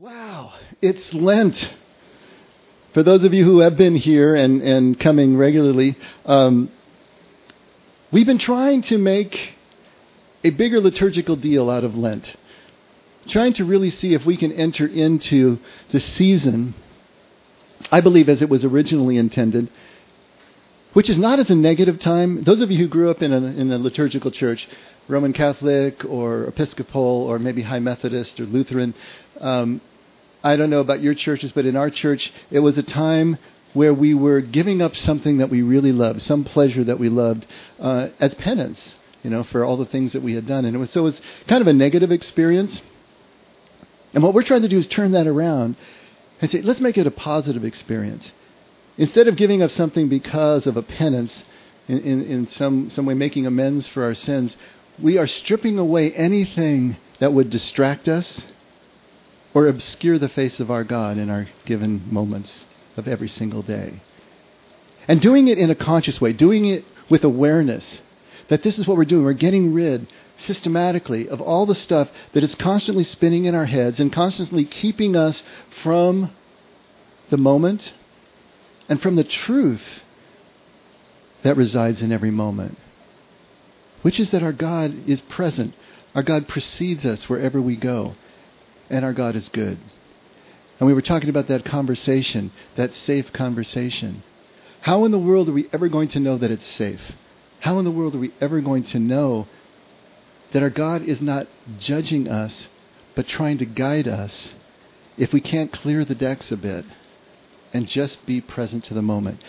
Wow, it's Lent. For those of you who have been here and, and coming regularly, um, we've been trying to make a bigger liturgical deal out of Lent. Trying to really see if we can enter into the season, I believe, as it was originally intended, which is not as a negative time. Those of you who grew up in a, in a liturgical church, Roman Catholic or Episcopal or maybe High Methodist or Lutheran. Um, I don't know about your churches, but in our church, it was a time where we were giving up something that we really loved, some pleasure that we loved, uh, as penance, you know, for all the things that we had done. And it was so it was kind of a negative experience. And what we're trying to do is turn that around and say, let's make it a positive experience. Instead of giving up something because of a penance, in, in, in some, some way making amends for our sins, we are stripping away anything that would distract us or obscure the face of our God in our given moments of every single day. And doing it in a conscious way, doing it with awareness that this is what we're doing. We're getting rid systematically of all the stuff that is constantly spinning in our heads and constantly keeping us from the moment and from the truth that resides in every moment which is that our God is present. Our God precedes us wherever we go, and our God is good. And we were talking about that conversation, that safe conversation. How in the world are we ever going to know that it's safe? How in the world are we ever going to know that our God is not judging us, but trying to guide us if we can't clear the decks a bit and just be present to the moment?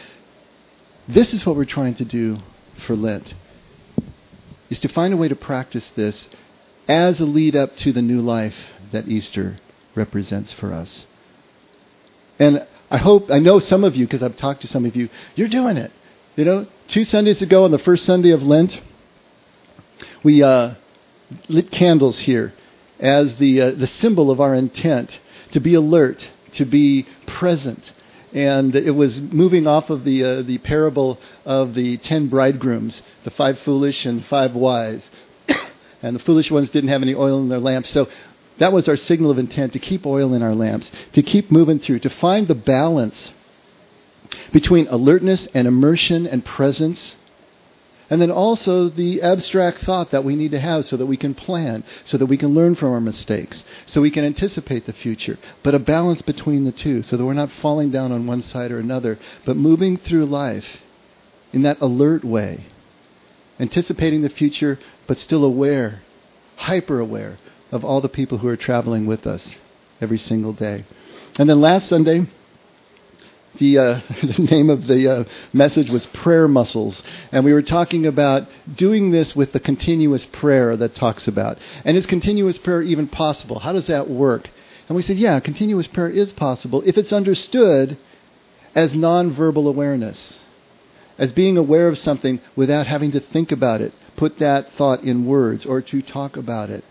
This is what we're trying to do for Lent is to find a way to practice this as a lead up to the new life that Easter represents for us. And I hope, I know some of you, because I've talked to some of you, you're doing it. You know, two Sundays ago on the first Sunday of Lent, we uh, lit candles here as the, uh, the symbol of our intent to be alert, to be present, and it was moving off of the uh, the parable of the ten bridegrooms, the five foolish and five wise, and the foolish ones didn't have any oil in their lamps. So that was our signal of intent to keep oil in our lamps, to keep moving through, to find the balance between alertness and immersion and presence and then also the abstract thought that we need to have so that we can plan, so that we can learn from our mistakes, so we can anticipate the future. But a balance between the two so that we're not falling down on one side or another, but moving through life in that alert way, anticipating the future, but still aware, hyper aware of all the people who are traveling with us every single day. And then last Sunday, the, uh, the name of the uh, message was prayer muscles. And we were talking about doing this with the continuous prayer that talks about. And is continuous prayer even possible? How does that work? And we said yeah continuous prayer is possible if it's understood as nonverbal awareness as being aware of something without having to think about it put that thought in words or to talk about it.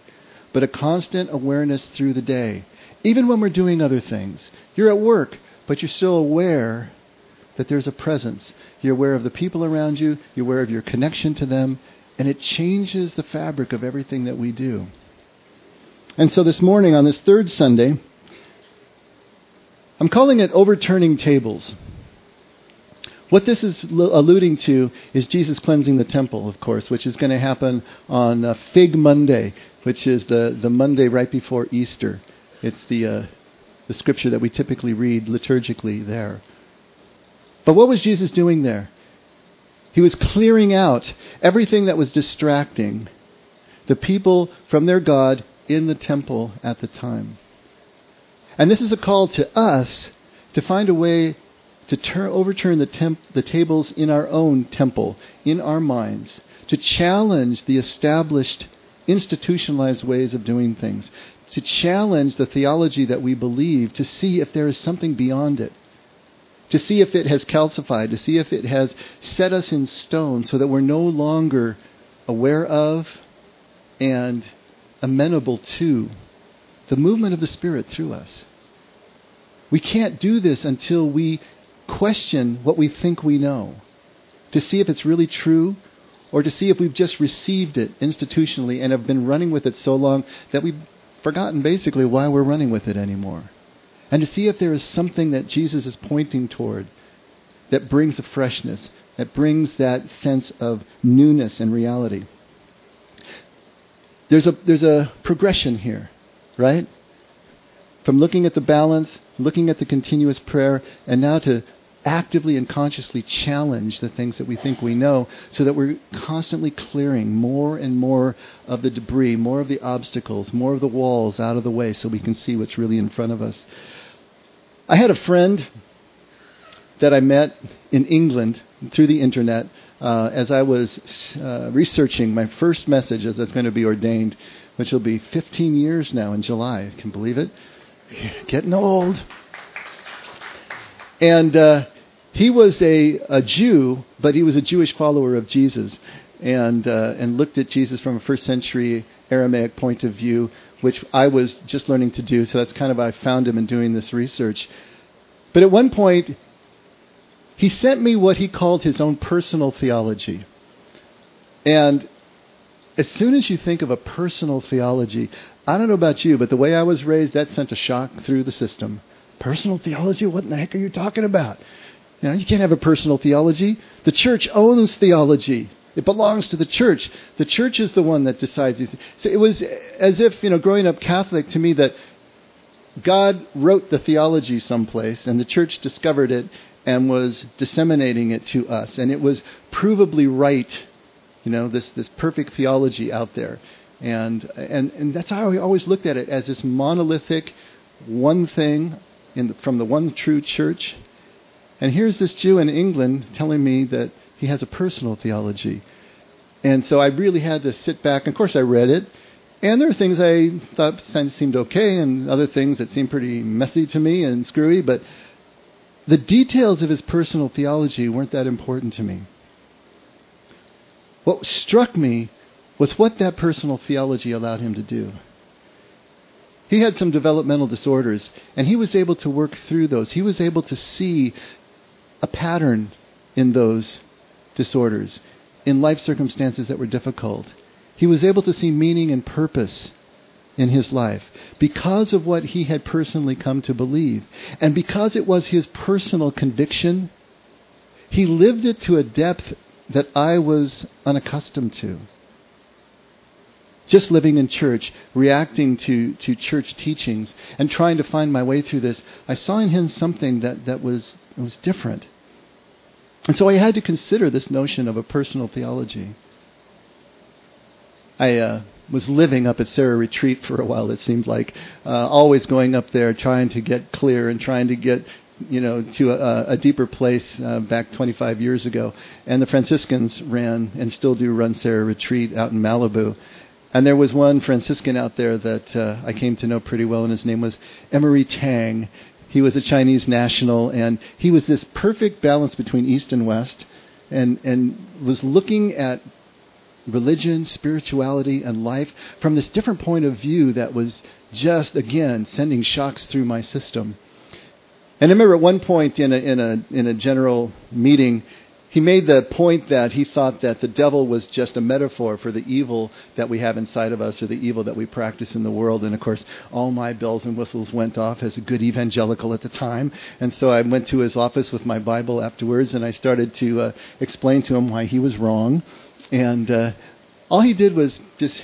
But a constant awareness through the day. Even when we're doing other things. You're at work but you're still aware that there's a presence. You're aware of the people around you, you're aware of your connection to them, and it changes the fabric of everything that we do. And so this morning, on this third Sunday, I'm calling it overturning tables. What this is alluding to is Jesus cleansing the temple, of course, which is going to happen on uh, Fig Monday, which is the, the Monday right before Easter. It's the uh, the scripture that we typically read liturgically there. But what was Jesus doing there? He was clearing out everything that was distracting the people from their God in the temple at the time. And this is a call to us to find a way to turn, overturn the, temp, the tables in our own temple, in our minds, to challenge the established, institutionalized ways of doing things, to challenge the theology that we believe, to see if there is something beyond it, to see if it has calcified, to see if it has set us in stone so that we're no longer aware of and amenable to the movement of the Spirit through us. We can't do this until we question what we think we know, to see if it's really true or to see if we've just received it institutionally and have been running with it so long that we've forgotten basically why we're running with it anymore. And to see if there is something that Jesus is pointing toward that brings a freshness, that brings that sense of newness and reality. There's a, there's a progression here, right? From looking at the balance, looking at the continuous prayer, and now to actively and consciously challenge the things that we think we know so that we're constantly clearing more and more of the debris, more of the obstacles, more of the walls out of the way so we can see what's really in front of us. I had a friend that I met in England through the internet uh, as I was uh, researching my first message as it's going to be ordained, which will be 15 years now in July. Can believe it? Getting old. And uh, he was a, a Jew, but he was a Jewish follower of Jesus, and uh, and looked at Jesus from a first century Aramaic point of view, which I was just learning to do. So that's kind of how I found him in doing this research. But at one point, he sent me what he called his own personal theology. And as soon as you think of a personal theology, I don't know about you, but the way I was raised, that sent a shock through the system. Personal theology? What in the heck are you talking about? You know, you can't have a personal theology. The church owns theology. It belongs to the church. The church is the one that decides. So it was as if, you know, growing up Catholic to me that God wrote the theology someplace and the church discovered it and was disseminating it to us. And it was provably right, you know, this, this perfect theology out there. And, and, and that's how I always looked at it as this monolithic one thing the, from the one true church. And here's this Jew in England telling me that he has a personal theology. And so I really had to sit back. Of course, I read it. And there are things I thought seemed okay, and other things that seemed pretty messy to me and screwy. But the details of his personal theology weren't that important to me. What struck me was what that personal theology allowed him to do. He had some developmental disorders, and he was able to work through those. He was able to see a pattern in those disorders, in life circumstances that were difficult. He was able to see meaning and purpose in his life because of what he had personally come to believe. And because it was his personal conviction, he lived it to a depth that I was unaccustomed to. Just living in church, reacting to, to church teachings, and trying to find my way through this, I saw in him something that, that was, was different. And so I had to consider this notion of a personal theology. I uh, was living up at Serra Retreat for a while. It seemed like uh, always going up there, trying to get clear and trying to get you know to a, a deeper place uh, back 25 years ago. And the Franciscans ran and still do run Serra Retreat out in Malibu. And there was one Franciscan out there that uh, I came to know pretty well, and his name was Emery Tang. He was a Chinese national, and he was this perfect balance between East and West, and and was looking at religion, spirituality, and life from this different point of view that was just, again, sending shocks through my system. And I remember at one point in a, in a, in a general meeting, he made the point that he thought that the devil was just a metaphor for the evil that we have inside of us or the evil that we practice in the world. And of course, all my bells and whistles went off as a good evangelical at the time. And so I went to his office with my Bible afterwards and I started to uh, explain to him why he was wrong and uh, all he did was just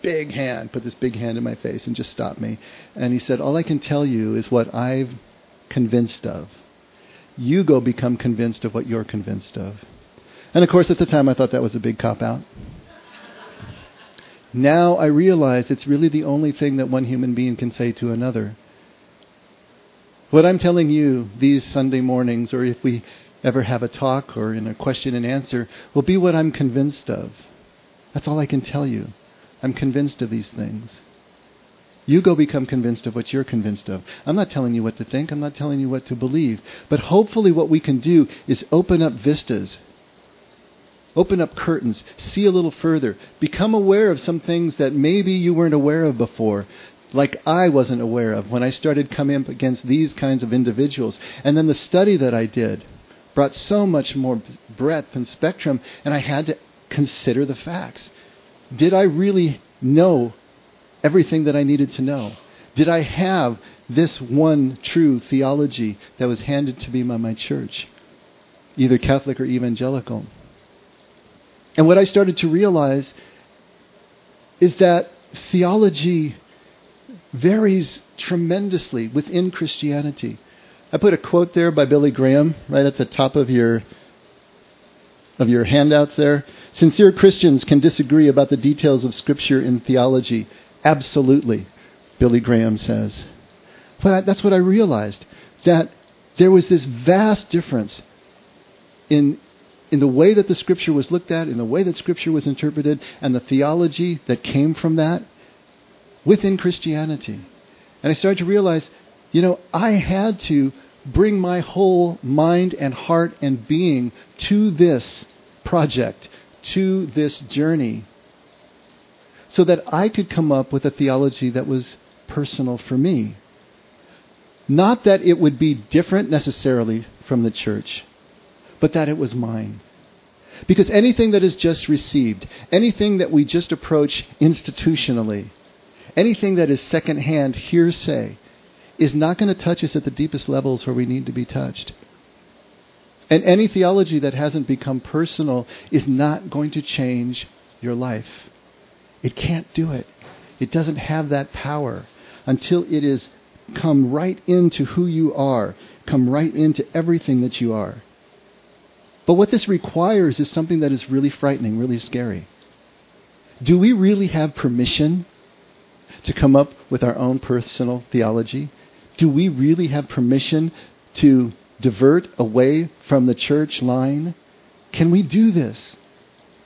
big hand, put this big hand in my face and just stop me. And he said, All I can tell you is what I've convinced of. You go become convinced of what you're convinced of. And of course, at the time, I thought that was a big cop out. Now I realize it's really the only thing that one human being can say to another. What I'm telling you these Sunday mornings, or if we ever have a talk or in a question and answer will be what I'm convinced of. That's all I can tell you. I'm convinced of these things. You go become convinced of what you're convinced of. I'm not telling you what to think. I'm not telling you what to believe. But hopefully, what we can do is open up vistas, open up curtains, see a little further, become aware of some things that maybe you weren't aware of before, like I wasn't aware of when I started coming up against these kinds of individuals. And then the study that I did brought so much more breadth and spectrum, and I had to consider the facts. Did I really know everything that I needed to know? Did I have this one true theology that was handed to me by my church, either Catholic or evangelical? And what I started to realize is that theology varies tremendously within Christianity. I put a quote there by Billy Graham right at the top of your of your handouts there. Sincere Christians can disagree about the details of scripture in theology. Absolutely, Billy Graham says. But I, that's what I realized that there was this vast difference in in the way that the scripture was looked at, in the way that scripture was interpreted, and the theology that came from that within Christianity. And I started to realize, you know, I had to bring my whole mind and heart and being to this project, to this journey, so that I could come up with a theology that was personal for me. Not that it would be different necessarily from the church, but that it was mine. Because anything that is just received, anything that we just approach institutionally, anything that is secondhand hearsay, is not going to touch us at the deepest levels where we need to be touched. And any theology that hasn't become personal is not going to change your life. It can't do it. It doesn't have that power until it is come right into who you are, come right into everything that you are. But what this requires is something that is really frightening, really scary. Do we really have permission to come up with our own personal theology? Do we really have permission to divert away from the church line? Can we do this?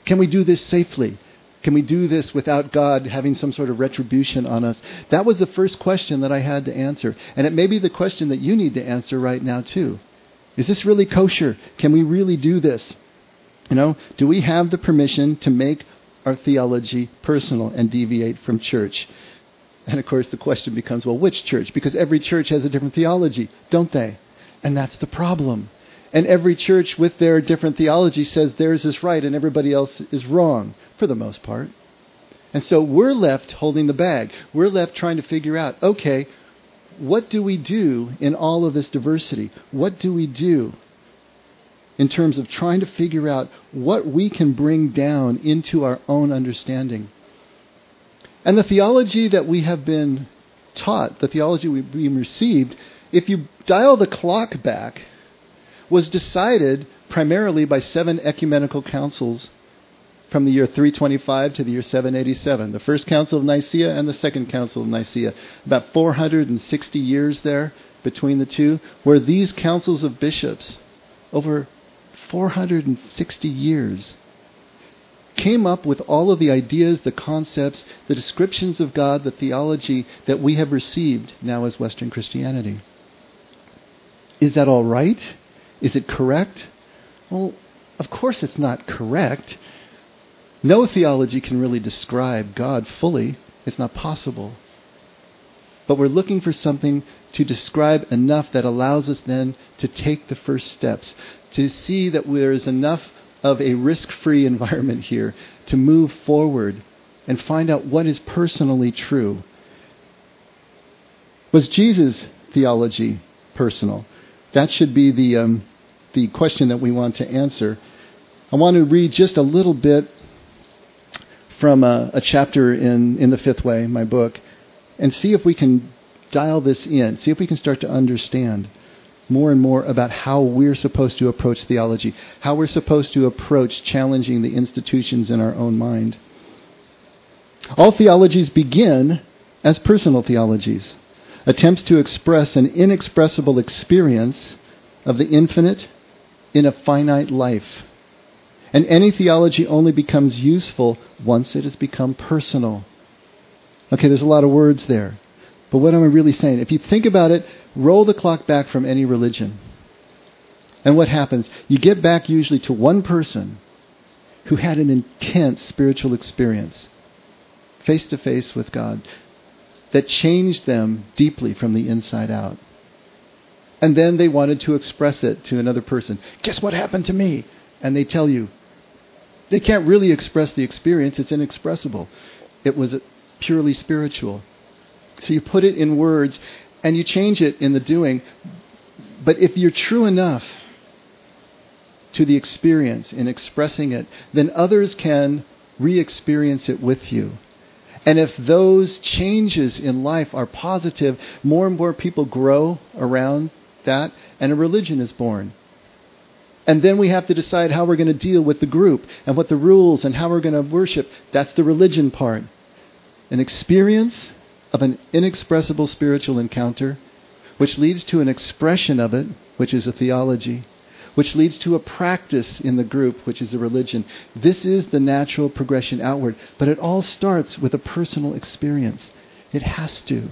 Can we do this safely? Can we do this without God having some sort of retribution on us? That was the first question that I had to answer. And it may be the question that you need to answer right now, too. Is this really kosher? Can we really do this? You know, do we have the permission to make our theology personal and deviate from church? And of course, the question becomes well, which church? Because every church has a different theology, don't they? And that's the problem. And every church with their different theology says theirs is right and everybody else is wrong, for the most part. And so we're left holding the bag. We're left trying to figure out okay, what do we do in all of this diversity? What do we do in terms of trying to figure out what we can bring down into our own understanding? And the theology that we have been taught, the theology we've been received, if you dial the clock back, was decided primarily by seven ecumenical councils from the year 325 to the year 787. The first Council of Nicaea and the second Council of Nicaea. About 460 years there between the two, where these councils of bishops, over 460 years, came up with all of the ideas, the concepts, the descriptions of God, the theology that we have received now as Western Christianity. Is that all right? Is it correct? Well, of course it's not correct. No theology can really describe God fully. It's not possible. But we're looking for something to describe enough that allows us then to take the first steps, to see that there is enough of a risk free environment here to move forward and find out what is personally true. Was Jesus' theology personal? That should be the, um, the question that we want to answer. I want to read just a little bit from a, a chapter in, in The Fifth Way, my book, and see if we can dial this in, see if we can start to understand more and more about how we're supposed to approach theology, how we're supposed to approach challenging the institutions in our own mind. All theologies begin as personal theologies, attempts to express an inexpressible experience of the infinite in a finite life. And any theology only becomes useful once it has become personal. Okay, there's a lot of words there. But what am I really saying? If you think about it, roll the clock back from any religion. And what happens? You get back usually to one person who had an intense spiritual experience, face to face with God, that changed them deeply from the inside out. And then they wanted to express it to another person. Guess what happened to me? And they tell you. They can't really express the experience, it's inexpressible. It was purely spiritual. So you put it in words and you change it in the doing. But if you're true enough to the experience in expressing it, then others can re experience it with you. And if those changes in life are positive, more and more people grow around that, and a religion is born. And then we have to decide how we're going to deal with the group and what the rules and how we're going to worship. That's the religion part. An experience of an inexpressible spiritual encounter, which leads to an expression of it, which is a theology, which leads to a practice in the group, which is a religion. This is the natural progression outward, but it all starts with a personal experience. It has to.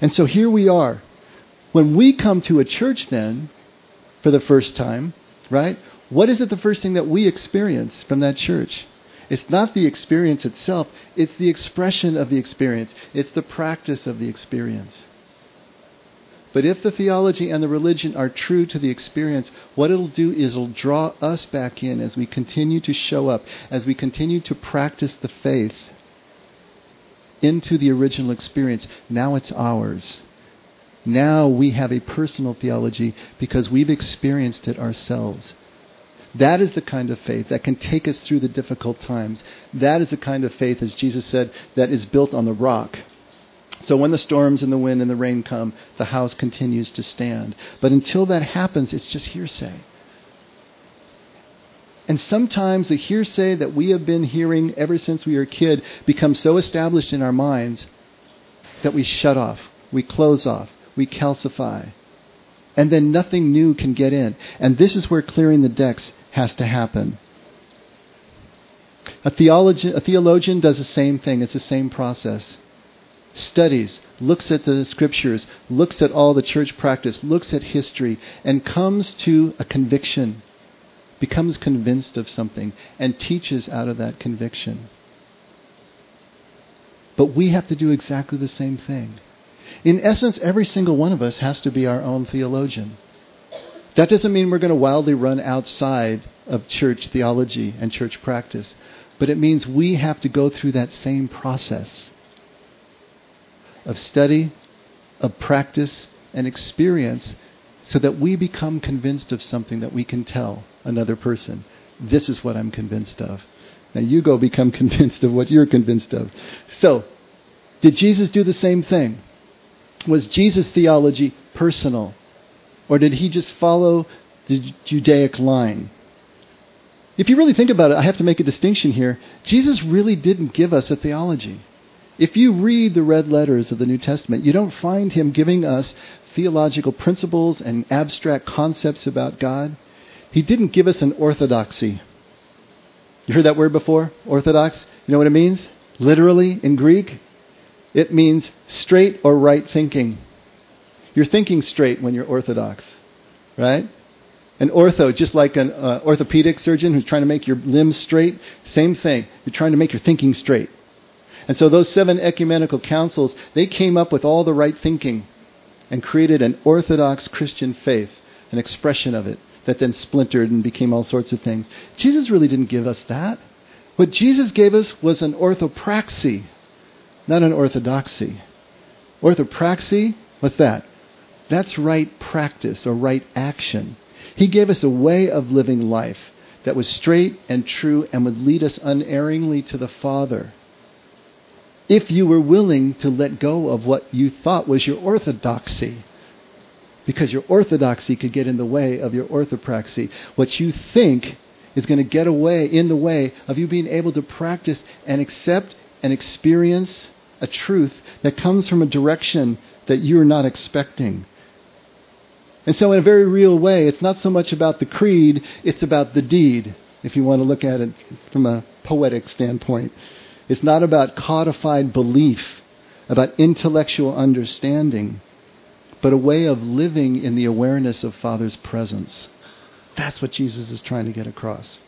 And so here we are. When we come to a church, then, for the first time, right? What is it the first thing that we experience from that church? It's not the experience itself, it's the expression of the experience, it's the practice of the experience. But if the theology and the religion are true to the experience, what it'll do is it'll draw us back in as we continue to show up, as we continue to practice the faith into the original experience. Now it's ours. Now we have a personal theology because we've experienced it ourselves. That is the kind of faith that can take us through the difficult times. That is the kind of faith, as Jesus said, that is built on the rock. So when the storms and the wind and the rain come, the house continues to stand. But until that happens, it's just hearsay. And sometimes the hearsay that we have been hearing ever since we were a kid becomes so established in our minds that we shut off, we close off, we calcify. And then nothing new can get in. And this is where clearing the decks has to happen. A, theologian, a theologian does the same thing, it's the same process. Studies, looks at the scriptures, looks at all the church practice, looks at history, and comes to a conviction, becomes convinced of something, and teaches out of that conviction. But we have to do exactly the same thing. In essence, every single one of us has to be our own theologian. That doesn't mean we're going to wildly run outside of church theology and church practice, but it means we have to go through that same process of study, of practice, and experience so that we become convinced of something that we can tell another person. This is what I'm convinced of. Now you go become convinced of what you're convinced of. So, did Jesus do the same thing? Was Jesus' theology personal? Or did he just follow the Judaic line? If you really think about it, I have to make a distinction here. Jesus really didn't give us a theology. If you read the red letters of the New Testament, you don't find him giving us theological principles and abstract concepts about God. He didn't give us an orthodoxy. You heard that word before? Orthodox? You know what it means? Literally in Greek? It means straight or right thinking. You're thinking straight when you're orthodox, right? An ortho, just like an uh, orthopedic surgeon who's trying to make your limbs straight, same thing. You're trying to make your thinking straight. And so those seven ecumenical councils, they came up with all the right thinking and created an orthodox Christian faith, an expression of it that then splintered and became all sorts of things. Jesus really didn't give us that. What Jesus gave us was an orthopraxy, not an orthodoxy. Orthopraxy, what's that? That's right practice or right action. He gave us a way of living life that was straight and true and would lead us unerringly to the Father. If you were willing to let go of what you thought was your orthodoxy, because your orthodoxy could get in the way of your orthopraxy. What you think is going to get away in the way of you being able to practice and accept and experience a truth that comes from a direction that you're not expecting. And so, in a very real way, it's not so much about the creed, it's about the deed, if you want to look at it from a poetic standpoint. It's not about codified belief, about intellectual understanding, but a way of living in the awareness of Father's presence. That's what Jesus is trying to get across.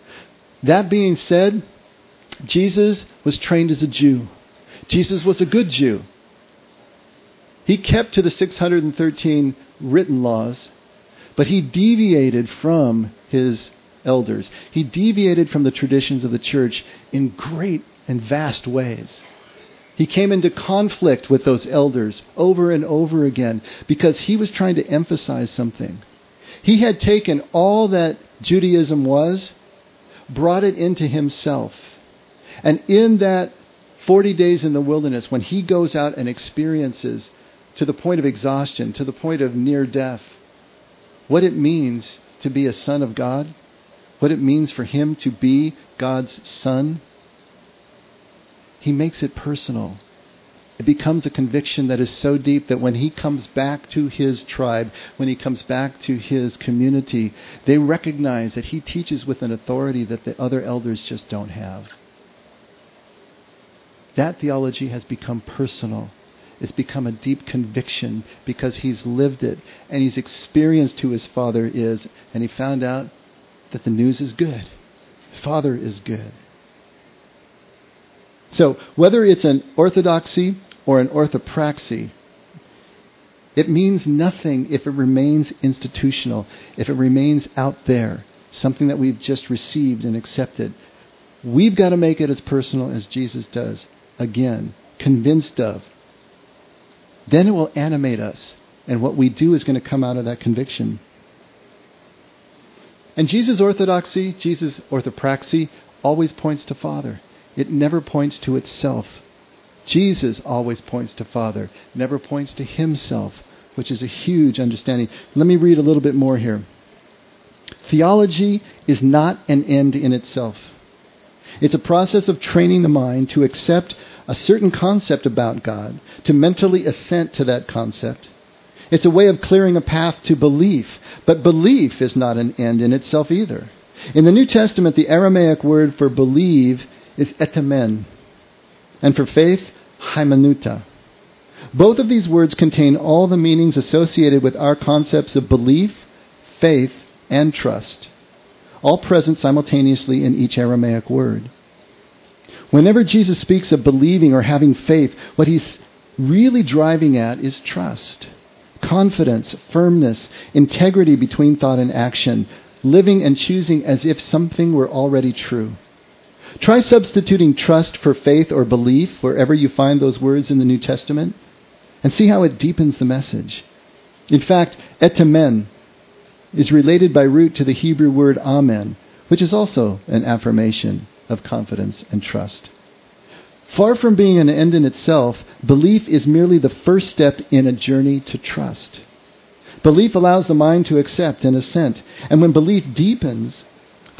That being said, Jesus was trained as a Jew. Jesus was a good Jew. He kept to the 613 written laws, but he deviated from his elders. He deviated from the traditions of the church in great and vast ways. He came into conflict with those elders over and over again because he was trying to emphasize something. He had taken all that Judaism was, brought it into himself. And in that 40 days in the wilderness, when he goes out and experiences to the point of exhaustion, to the point of near death, what it means to be a son of God, what it means for him to be God's son, he makes it personal. It becomes a conviction that is so deep that when he comes back to his tribe, when he comes back to his community, they recognize that he teaches with an authority that the other elders just don't have. That theology has become personal. It's become a deep conviction because he's lived it and he's experienced who his father is and he found out that the news is good. Father is good. So, whether it's an orthodoxy or an orthopraxy, it means nothing if it remains institutional, if it remains out there, something that we've just received and accepted. We've got to make it as personal as Jesus does. Again, convinced of. Then it will animate us, and what we do is going to come out of that conviction. And Jesus' orthodoxy, Jesus' orthopraxy, always points to Father. It never points to itself. Jesus always points to Father, never points to himself, which is a huge understanding. Let me read a little bit more here. Theology is not an end in itself. It's a process of training the mind to accept a certain concept about God, to mentally assent to that concept. It's a way of clearing a path to belief, but belief is not an end in itself either. In the New Testament, the Aramaic word for believe is etemen, and for faith, hymeneuta. Both of these words contain all the meanings associated with our concepts of belief, faith, and trust, all present simultaneously in each Aramaic word. Whenever Jesus speaks of believing or having faith, what he's really driving at is trust, confidence, firmness, integrity between thought and action, living and choosing as if something were already true. Try substituting trust for faith or belief wherever you find those words in the New Testament and see how it deepens the message. In fact, etemen is related by root to the Hebrew word amen, which is also an affirmation of confidence and trust. Far from being an end in itself, belief is merely the first step in a journey to trust. Belief allows the mind to accept and assent, and when belief deepens,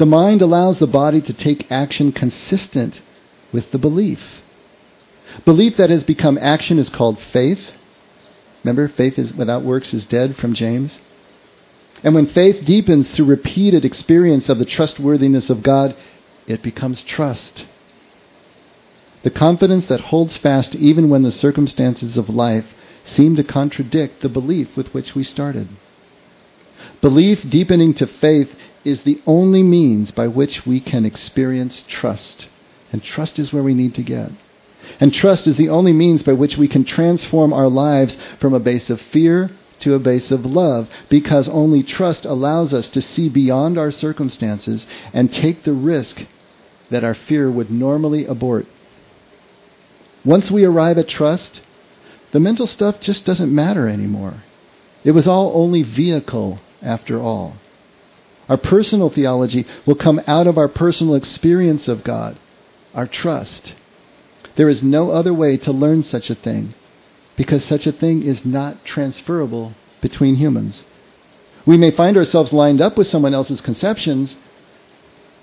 the mind allows the body to take action consistent with the belief. Belief that has become action is called faith. Remember, faith is without works is dead from James. And when faith deepens through repeated experience of the trustworthiness of God, it becomes trust. The confidence that holds fast even when the circumstances of life seem to contradict the belief with which we started. Belief deepening to faith is the only means by which we can experience trust. And trust is where we need to get. And trust is the only means by which we can transform our lives from a base of fear to a base of love, because only trust allows us to see beyond our circumstances and take the risk that our fear would normally abort. Once we arrive at trust, the mental stuff just doesn't matter anymore. It was all only vehicle after all. Our personal theology will come out of our personal experience of God, our trust. There is no other way to learn such a thing because such a thing is not transferable between humans. We may find ourselves lined up with someone else's conceptions,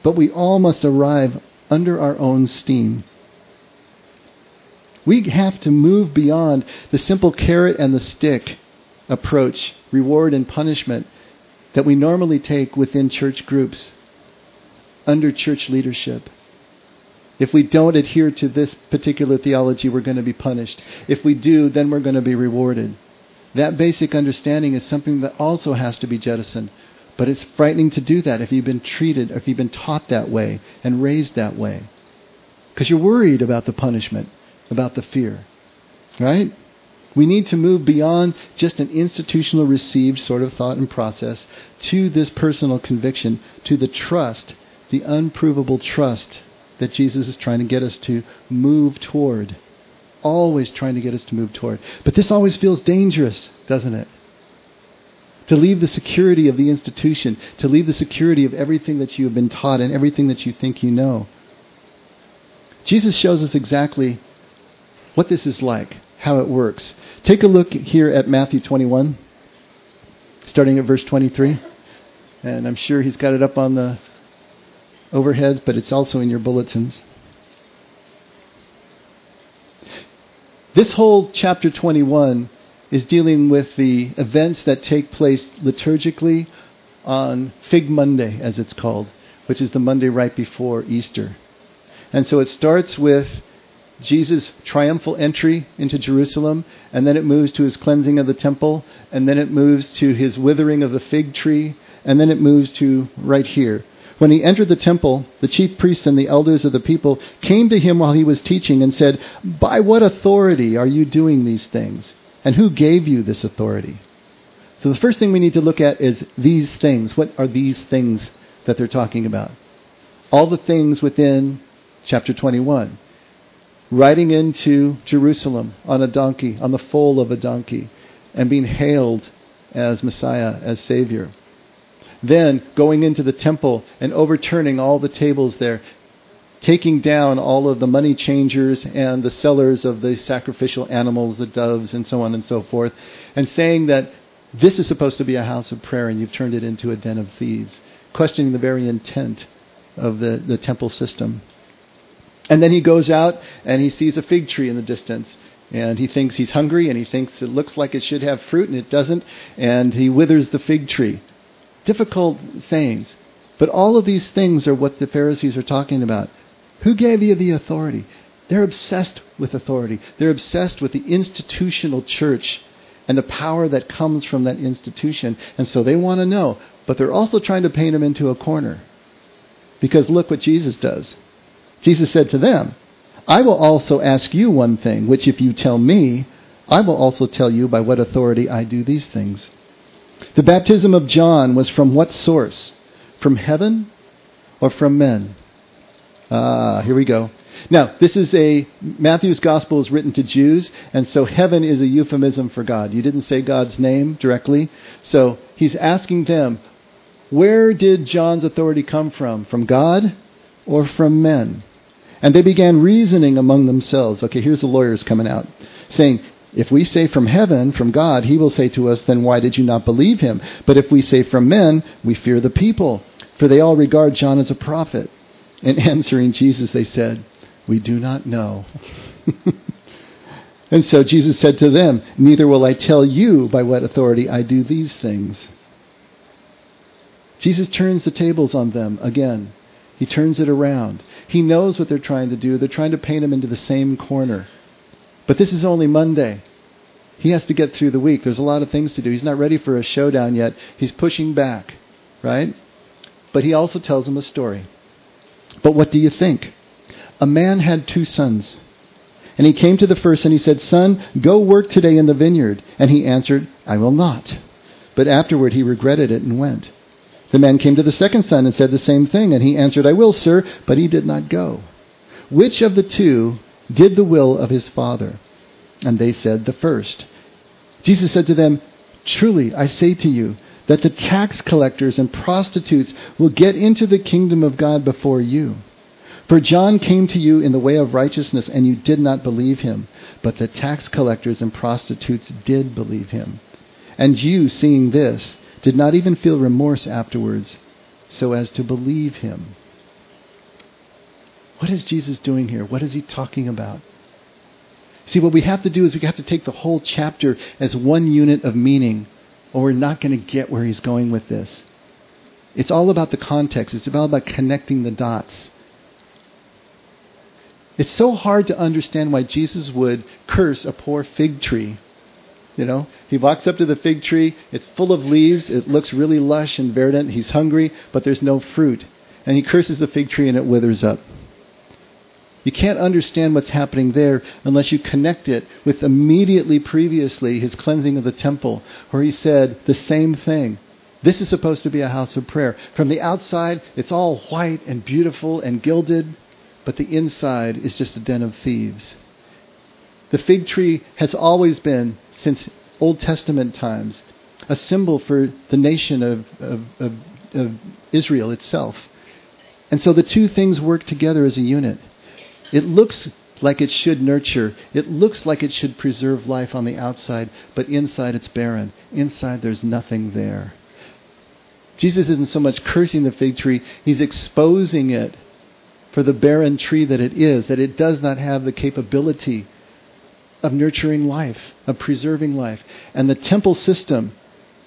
but we all must arrive under our own steam. We have to move beyond the simple carrot and the stick approach, reward and punishment, that we normally take within church groups under church leadership. If we don't adhere to this particular theology, we're going to be punished. If we do, then we're going to be rewarded. That basic understanding is something that also has to be jettisoned. But it's frightening to do that if you've been treated, if you've been taught that way and raised that way. Because you're worried about the punishment, about the fear. Right? We need to move beyond just an institutional received sort of thought and process to this personal conviction, to the trust, the unprovable trust that Jesus is trying to get us to move toward. always trying to get us to move toward. But this always feels dangerous, doesn't it? To leave the security of the institution, to leave the security of everything that you have been taught and everything that you think you know. Jesus shows us exactly what this is like, how it works. Take a look here at Matthew 21, starting at verse 23. And I'm sure he's got it up on the overheads, but it's also in your bulletins. This whole chapter 21 is dealing with the events that take place liturgically on Fig Monday, as it's called, which is the Monday right before Easter. And so it starts with Jesus' triumphal entry into Jerusalem, and then it moves to his cleansing of the temple, and then it moves to his withering of the fig tree, and then it moves to right here. When he entered the temple, the chief priests and the elders of the people came to him while he was teaching and said, By what authority are you doing these things? And who gave you this authority? So the first thing we need to look at is these things. What are these things that they're talking about? All the things within chapter 21. Riding into Jerusalem on a donkey, on the foal of a donkey, and being hailed as Messiah, as Savior. Then going into the temple and overturning all the tables there, taking down all of the money changers and the sellers of the sacrificial animals, the doves, and so on and so forth, and saying that this is supposed to be a house of prayer and you've turned it into a den of thieves, questioning the very intent of the, the temple system. And then he goes out and he sees a fig tree in the distance. And he thinks he's hungry and he thinks it looks like it should have fruit and it doesn't. And he withers the fig tree. Difficult sayings. But all of these things are what the Pharisees are talking about. Who gave you the authority? They're obsessed with authority. They're obsessed with the institutional church and the power that comes from that institution. And so they want to know. But they're also trying to paint him into a corner. Because look what Jesus does. Jesus said to them, I will also ask you one thing, which if you tell me, I will also tell you by what authority I do these things. The baptism of John was from what source? From heaven or from men? Ah, here we go. Now, this is a Matthew's gospel is written to Jews, and so heaven is a euphemism for God. You didn't say God's name directly, so he's asking them, where did John's authority come from? From God or from men? And they began reasoning among themselves. Okay, here's the lawyers coming out, saying, if we say from heaven, from God, he will say to us, then why did you not believe him? But if we say from men, we fear the people, for they all regard John as a prophet. And answering Jesus, they said, we do not know. and so Jesus said to them, neither will I tell you by what authority I do these things. Jesus turns the tables on them again. He turns it around. He knows what they're trying to do. They're trying to paint him into the same corner. But this is only Monday. He has to get through the week. There's a lot of things to do. He's not ready for a showdown yet. He's pushing back, right? But he also tells them a story. But what do you think? A man had two sons. And he came to the first and he said, Son, go work today in the vineyard. And he answered, I will not. But afterward he regretted it and went. The man came to the second son and said the same thing, and he answered, I will, sir, but he did not go. Which of the two did the will of his father? And they said, The first. Jesus said to them, Truly, I say to you, that the tax collectors and prostitutes will get into the kingdom of God before you. For John came to you in the way of righteousness, and you did not believe him, but the tax collectors and prostitutes did believe him. And you, seeing this, did not even feel remorse afterwards so as to believe him. What is Jesus doing here? What is he talking about? See, what we have to do is we have to take the whole chapter as one unit of meaning, or we're not going to get where he's going with this. It's all about the context. It's all about connecting the dots. It's so hard to understand why Jesus would curse a poor fig tree you know, he walks up to the fig tree. It's full of leaves. It looks really lush and verdant. He's hungry, but there's no fruit. And he curses the fig tree and it withers up. You can't understand what's happening there unless you connect it with immediately previously his cleansing of the temple, where he said the same thing. This is supposed to be a house of prayer. From the outside, it's all white and beautiful and gilded, but the inside is just a den of thieves. The fig tree has always been, since Old Testament times, a symbol for the nation of, of, of, of Israel itself. And so the two things work together as a unit. It looks like it should nurture. It looks like it should preserve life on the outside, but inside it's barren. Inside there's nothing there. Jesus isn't so much cursing the fig tree, he's exposing it for the barren tree that it is, that it does not have the capability of nurturing life, of preserving life. And the temple system,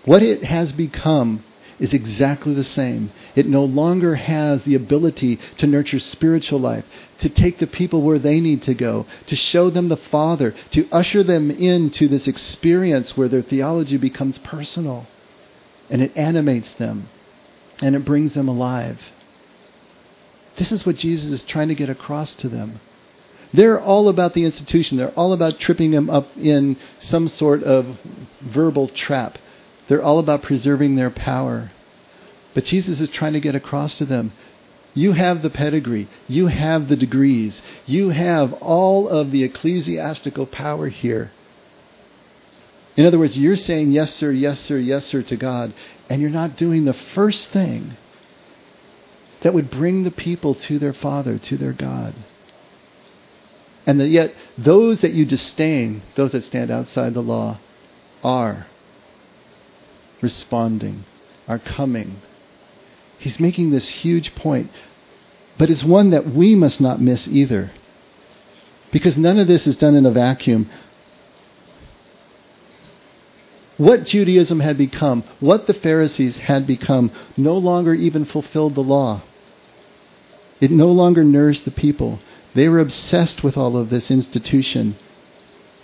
what it has become, is exactly the same. It no longer has the ability to nurture spiritual life, to take the people where they need to go, to show them the Father, to usher them into this experience where their theology becomes personal and it animates them and it brings them alive. This is what Jesus is trying to get across to them. They're all about the institution. They're all about tripping them up in some sort of verbal trap. They're all about preserving their power. But Jesus is trying to get across to them you have the pedigree. You have the degrees. You have all of the ecclesiastical power here. In other words, you're saying yes, sir, yes, sir, yes, sir to God, and you're not doing the first thing that would bring the people to their Father, to their God. And that yet, those that you disdain, those that stand outside the law, are responding, are coming. He's making this huge point, but it's one that we must not miss either. Because none of this is done in a vacuum. What Judaism had become, what the Pharisees had become, no longer even fulfilled the law. It no longer nourished the people. They were obsessed with all of this institution.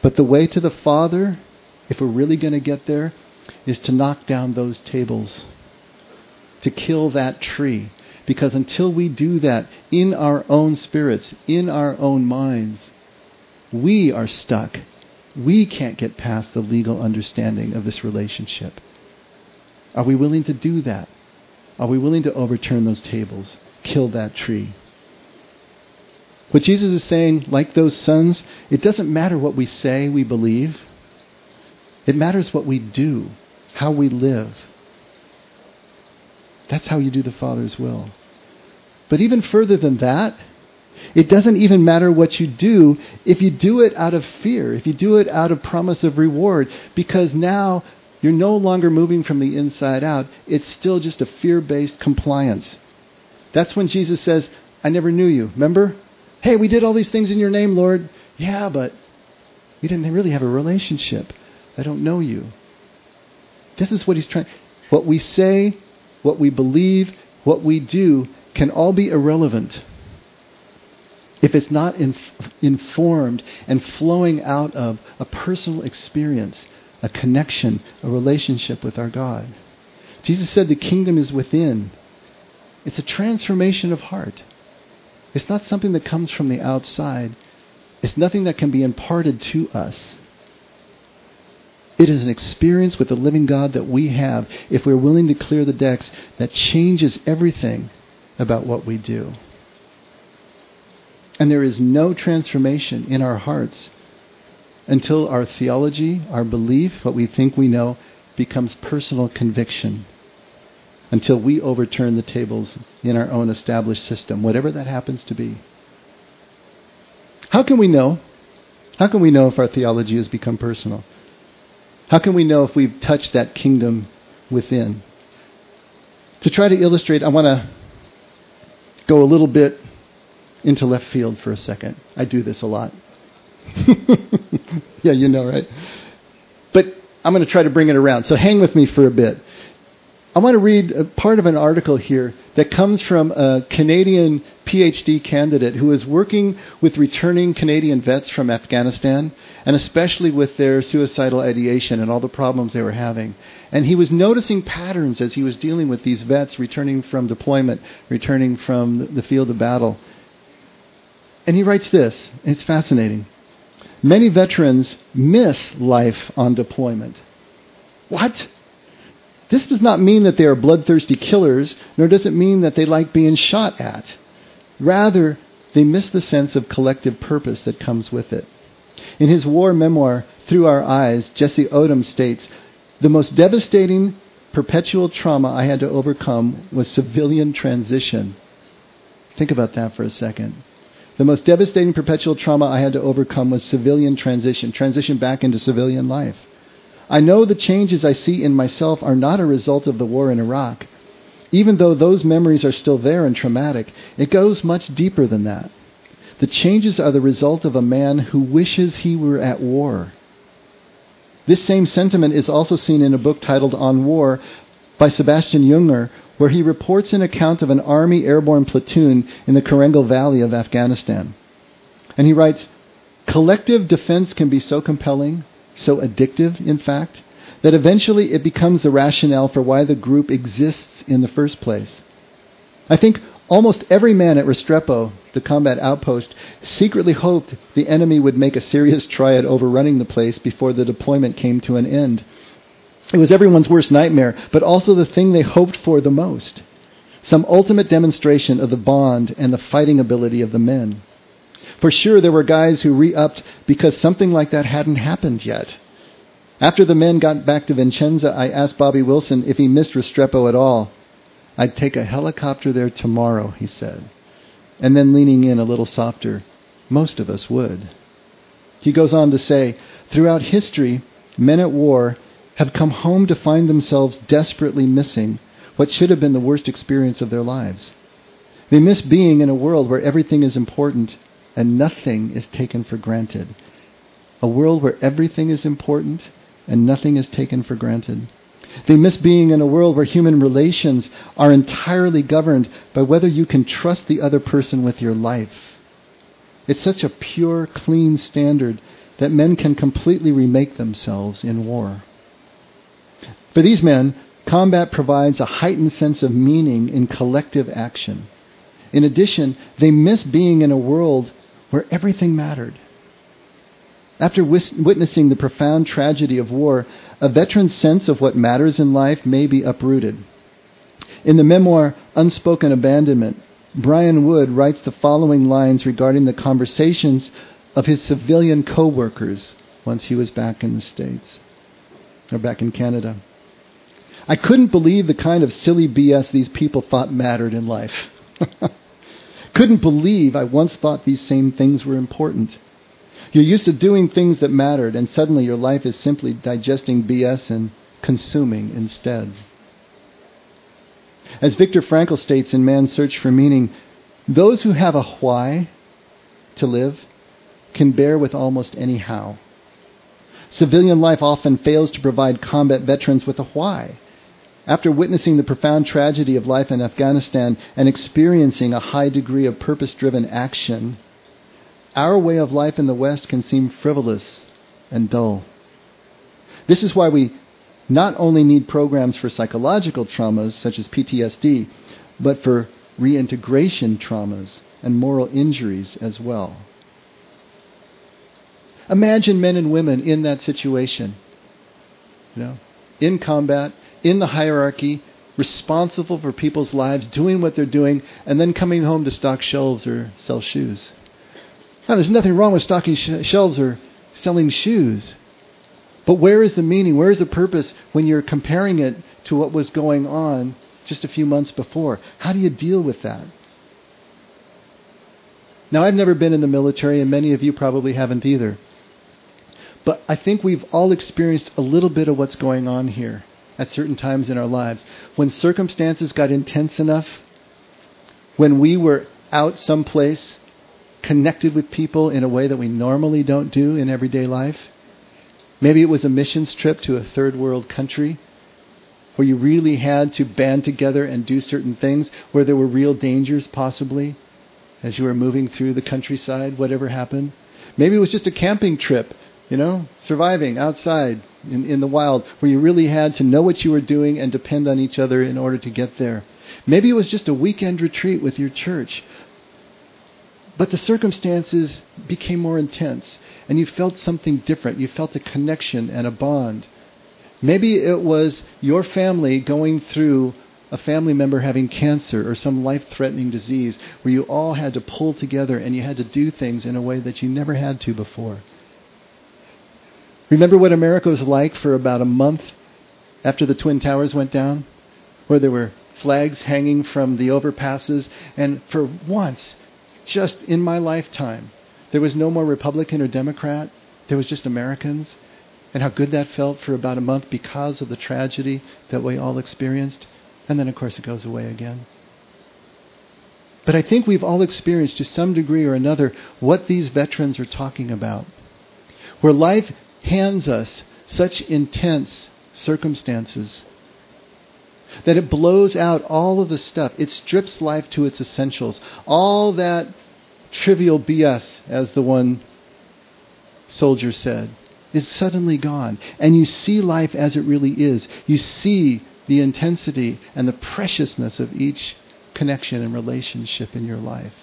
But the way to the Father, if we're really going to get there, is to knock down those tables, to kill that tree. Because until we do that in our own spirits, in our own minds, we are stuck we can't get past the legal understanding of this relationship. Are we willing to do that? Are we willing to overturn those tables, kill that tree? What Jesus is saying, like those sons, it doesn't matter what we say we believe. It matters what we do, how we live. That's how you do the Father's will. But even further than that, it doesn't even matter what you do if you do it out of fear, if you do it out of promise of reward, because now you're no longer moving from the inside out. It's still just a fear based compliance. That's when Jesus says, I never knew you. Remember? Hey, we did all these things in your name, Lord. Yeah, but we didn't really have a relationship. I don't know you. This is what he's trying. What we say, what we believe, what we do can all be irrelevant if it's not inf- informed and flowing out of a personal experience, a connection, a relationship with our God. Jesus said the kingdom is within. It's a transformation of heart. It's not something that comes from the outside. It's nothing that can be imparted to us. It is an experience with the living God that we have, if we're willing to clear the decks, that changes everything about what we do. And there is no transformation in our hearts until our theology, our belief, what we think we know, becomes personal conviction. Until we overturn the tables in our own established system, whatever that happens to be. How can we know? How can we know if our theology has become personal? How can we know if we've touched that kingdom within? To try to illustrate, I want to go a little bit into left field for a second. I do this a lot. yeah, you know, right? But I'm going to try to bring it around. So hang with me for a bit. I want to read a part of an article here that comes from a Canadian PhD candidate who is working with returning Canadian vets from Afghanistan, and especially with their suicidal ideation and all the problems they were having. And he was noticing patterns as he was dealing with these vets returning from deployment, returning from the field of battle. And he writes this, and it's fascinating. Many veterans miss life on deployment. What? This does not mean that they are bloodthirsty killers, nor does it mean that they like being shot at. Rather, they miss the sense of collective purpose that comes with it. In his war memoir, Through Our Eyes, Jesse Odom states, The most devastating perpetual trauma I had to overcome was civilian transition. Think about that for a second. The most devastating perpetual trauma I had to overcome was civilian transition, transition back into civilian life. I know the changes I see in myself are not a result of the war in Iraq. Even though those memories are still there and traumatic, it goes much deeper than that. The changes are the result of a man who wishes he were at war. This same sentiment is also seen in a book titled On War by Sebastian Junger, where he reports an account of an Army airborne platoon in the Korengal Valley of Afghanistan. And he writes, Collective defense can be so compelling, so addictive, in fact, that eventually it becomes the rationale for why the group exists in the first place. I think almost every man at Restrepo, the combat outpost, secretly hoped the enemy would make a serious try at overrunning the place before the deployment came to an end. It was everyone's worst nightmare, but also the thing they hoped for the most. Some ultimate demonstration of the bond and the fighting ability of the men. For sure, there were guys who re upped because something like that hadn't happened yet. After the men got back to Vicenza, I asked Bobby Wilson if he missed Restrepo at all. I'd take a helicopter there tomorrow, he said. And then leaning in a little softer, most of us would. He goes on to say, throughout history, men at war have come home to find themselves desperately missing what should have been the worst experience of their lives. They miss being in a world where everything is important and nothing is taken for granted. A world where everything is important and nothing is taken for granted. They miss being in a world where human relations are entirely governed by whether you can trust the other person with your life. It's such a pure, clean standard that men can completely remake themselves in war. For these men, combat provides a heightened sense of meaning in collective action. In addition, they miss being in a world where everything mattered. After witnessing the profound tragedy of war, a veteran's sense of what matters in life may be uprooted. In the memoir Unspoken Abandonment, Brian Wood writes the following lines regarding the conversations of his civilian co-workers once he was back in the States, or back in Canada. I couldn't believe the kind of silly BS these people thought mattered in life. couldn't believe I once thought these same things were important. You're used to doing things that mattered, and suddenly your life is simply digesting BS and consuming instead. As Viktor Frankl states in Man's Search for Meaning, those who have a why to live can bear with almost any how. Civilian life often fails to provide combat veterans with a why. After witnessing the profound tragedy of life in Afghanistan and experiencing a high degree of purpose driven action, our way of life in the West can seem frivolous and dull. This is why we not only need programs for psychological traumas such as PTSD, but for reintegration traumas and moral injuries as well. Imagine men and women in that situation. You know, in combat, in the hierarchy, responsible for people's lives, doing what they're doing, and then coming home to stock shelves or sell shoes. Now, there's nothing wrong with stocking sh- shelves or selling shoes. But where is the meaning? Where is the purpose when you're comparing it to what was going on just a few months before? How do you deal with that? Now, I've never been in the military, and many of you probably haven't either. But I think we've all experienced a little bit of what's going on here at certain times in our lives. When circumstances got intense enough, when we were out someplace connected with people in a way that we normally don't do in everyday life. Maybe it was a missions trip to a third world country where you really had to band together and do certain things, where there were real dangers possibly as you were moving through the countryside, whatever happened. Maybe it was just a camping trip, you know, surviving outside in, in the wild, where you really had to know what you were doing and depend on each other in order to get there. Maybe it was just a weekend retreat with your church but the circumstances became more intense, and you felt something different. You felt a connection and a bond. Maybe it was your family going through a family member having cancer or some life threatening disease where you all had to pull together and you had to do things in a way that you never had to before. Remember what America was like for about a month after the Twin Towers went down? Where there were flags hanging from the overpasses, and for once, just in my lifetime, there was no more Republican or Democrat. There was just Americans. And how good that felt for about a month because of the tragedy that we all experienced. And then, of course, it goes away again. But I think we've all experienced to some degree or another what these veterans are talking about. Where life hands us such intense circumstances that it blows out all of the stuff. It strips life to its essentials. All that trivial BS, as the one soldier said, is suddenly gone. And you see life as it really is. You see the intensity and the preciousness of each connection and relationship in your life.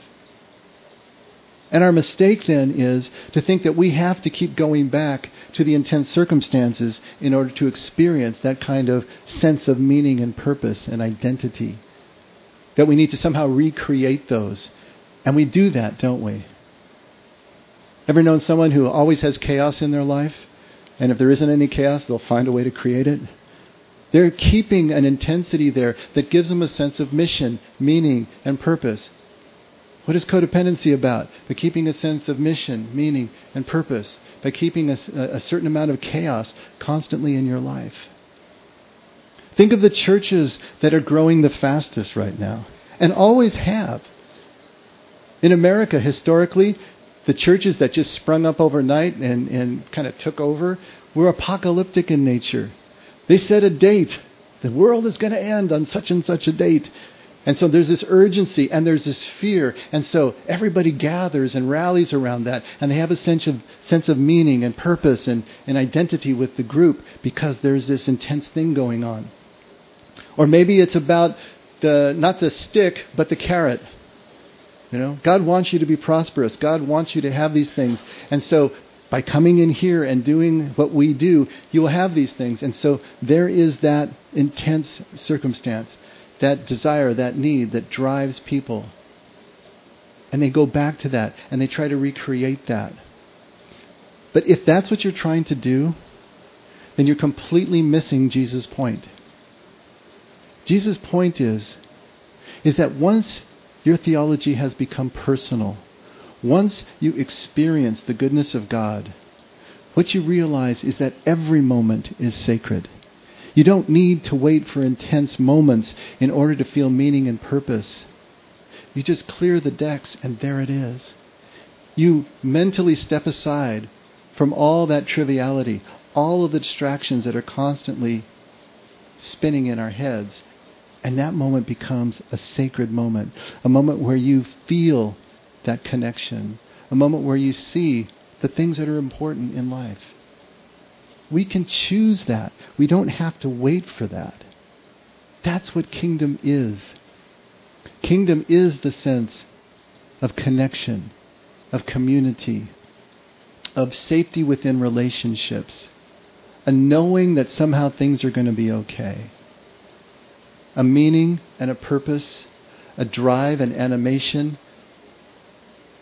And our mistake then is to think that we have to keep going back to the intense circumstances in order to experience that kind of sense of meaning and purpose and identity. That we need to somehow recreate those. And we do that, don't we? Ever known someone who always has chaos in their life? And if there isn't any chaos, they'll find a way to create it? They're keeping an intensity there that gives them a sense of mission, meaning, and purpose. What is codependency about? By keeping a sense of mission, meaning, and purpose. By keeping a, a, certain amount of chaos constantly in your life. Think of the churches that are growing the fastest right now, and always have. In America, historically, the churches that just sprung up overnight and, and kind of took over were apocalyptic in nature. They set a date. The world is going to end on such and such a date. And so there's this urgency and there's this fear. And so everybody gathers and rallies around that. And they have a sense of, sense of meaning and purpose and, and identity with the group because there's this intense thing going on. Or maybe it's about the, not the stick, but the carrot. You know, God wants you to be prosperous. God wants you to have these things. And so by coming in here and doing what we do, you will have these things. And so there is that intense circumstance that desire, that need that drives people. And they go back to that and they try to recreate that. But if that's what you're trying to do, then you're completely missing Jesus' point. Jesus' point is, is that once your theology has become personal, once you experience the goodness of God, what you realize is that every moment is sacred. You don't need to wait for intense moments in order to feel meaning and purpose. You just clear the decks, and there it is. You mentally step aside from all that triviality, all of the distractions that are constantly spinning in our heads, and that moment becomes a sacred moment, a moment where you feel that connection, a moment where you see the things that are important in life. We can choose that. We don't have to wait for that. That's what kingdom is. Kingdom is the sense of connection, of community, of safety within relationships, a knowing that somehow things are going to be okay, a meaning and a purpose, a drive and animation,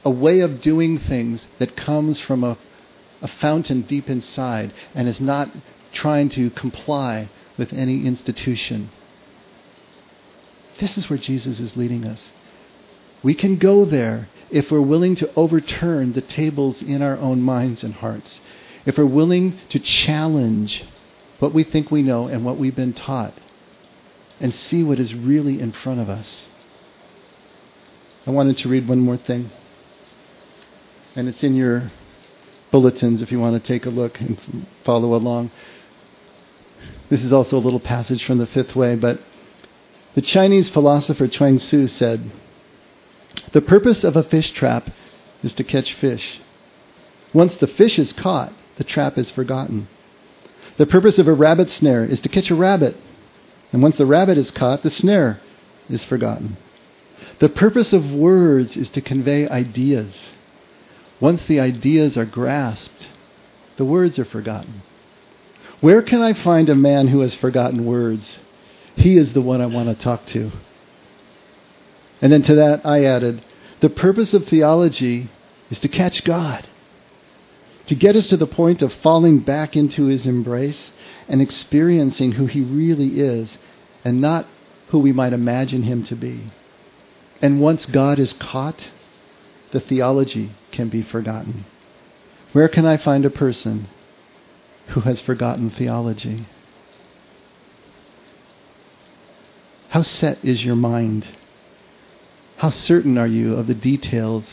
a way of doing things that comes from a a fountain deep inside and is not trying to comply with any institution. This is where Jesus is leading us. We can go there if we're willing to overturn the tables in our own minds and hearts. If we're willing to challenge what we think we know and what we've been taught and see what is really in front of us. I wanted to read one more thing. And it's in your bulletins if you want to take a look and follow along. This is also a little passage from the fifth way, but the Chinese philosopher Chuang Tzu said, The purpose of a fish trap is to catch fish. Once the fish is caught, the trap is forgotten. The purpose of a rabbit snare is to catch a rabbit. And once the rabbit is caught, the snare is forgotten. The purpose of words is to convey ideas. Once the ideas are grasped, the words are forgotten. Where can I find a man who has forgotten words? He is the one I want to talk to. And then to that I added, the purpose of theology is to catch God. to get us to the point of falling back into his embrace and experiencing who he really is and not who we might imagine him to be. And once God is caught, the theology can be forgotten. Where can I find a person who has forgotten theology? How set is your mind? How certain are you of the details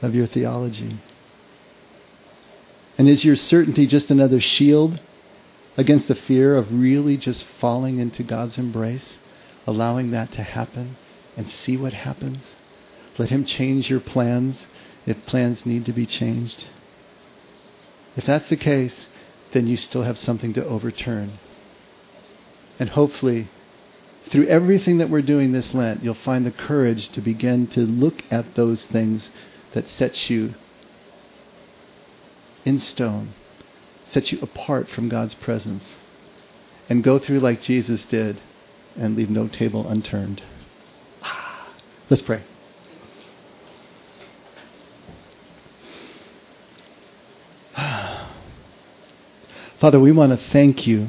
of your theology? And is your certainty just another shield against the fear of really just falling into God's embrace, allowing that to happen, and see what happens? Let Him change your plans if plans need to be changed. If that's the case, then you still have something to overturn. And hopefully, through everything that we're doing this Lent, you'll find the courage to begin to look at those things that set you in stone, set you apart from God's presence, and go through like Jesus did and leave no table unturned. Let's pray. Father, we want to thank you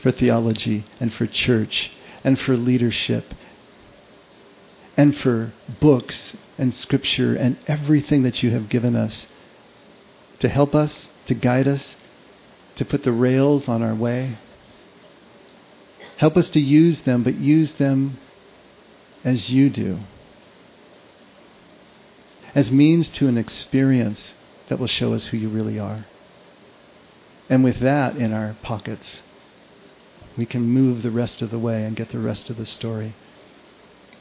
for theology and for church and for leadership and for books and scripture and everything that you have given us to help us, to guide us, to put the rails on our way. Help us to use them, but use them as you do. As means to an experience that will show us who you really are. And with that in our pockets, we can move the rest of the way and get the rest of the story.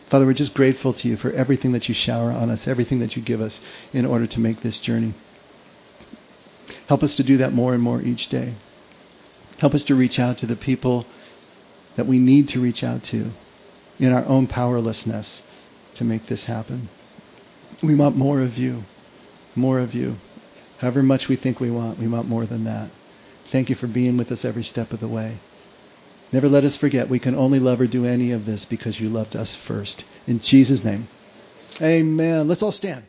Father, we're just grateful to you for everything that you shower on us, everything that you give us in order to make this journey. Help us to do that more and more each day. Help us to reach out to the people that we need to reach out to in our own powerlessness to make this happen. We want more of you, more of you. However much we think we want, we want more than that. Thank you for being with us every step of the way. Never let us forget we can only love or do any of this because you loved us first. In Jesus' name, amen. Let's all stand.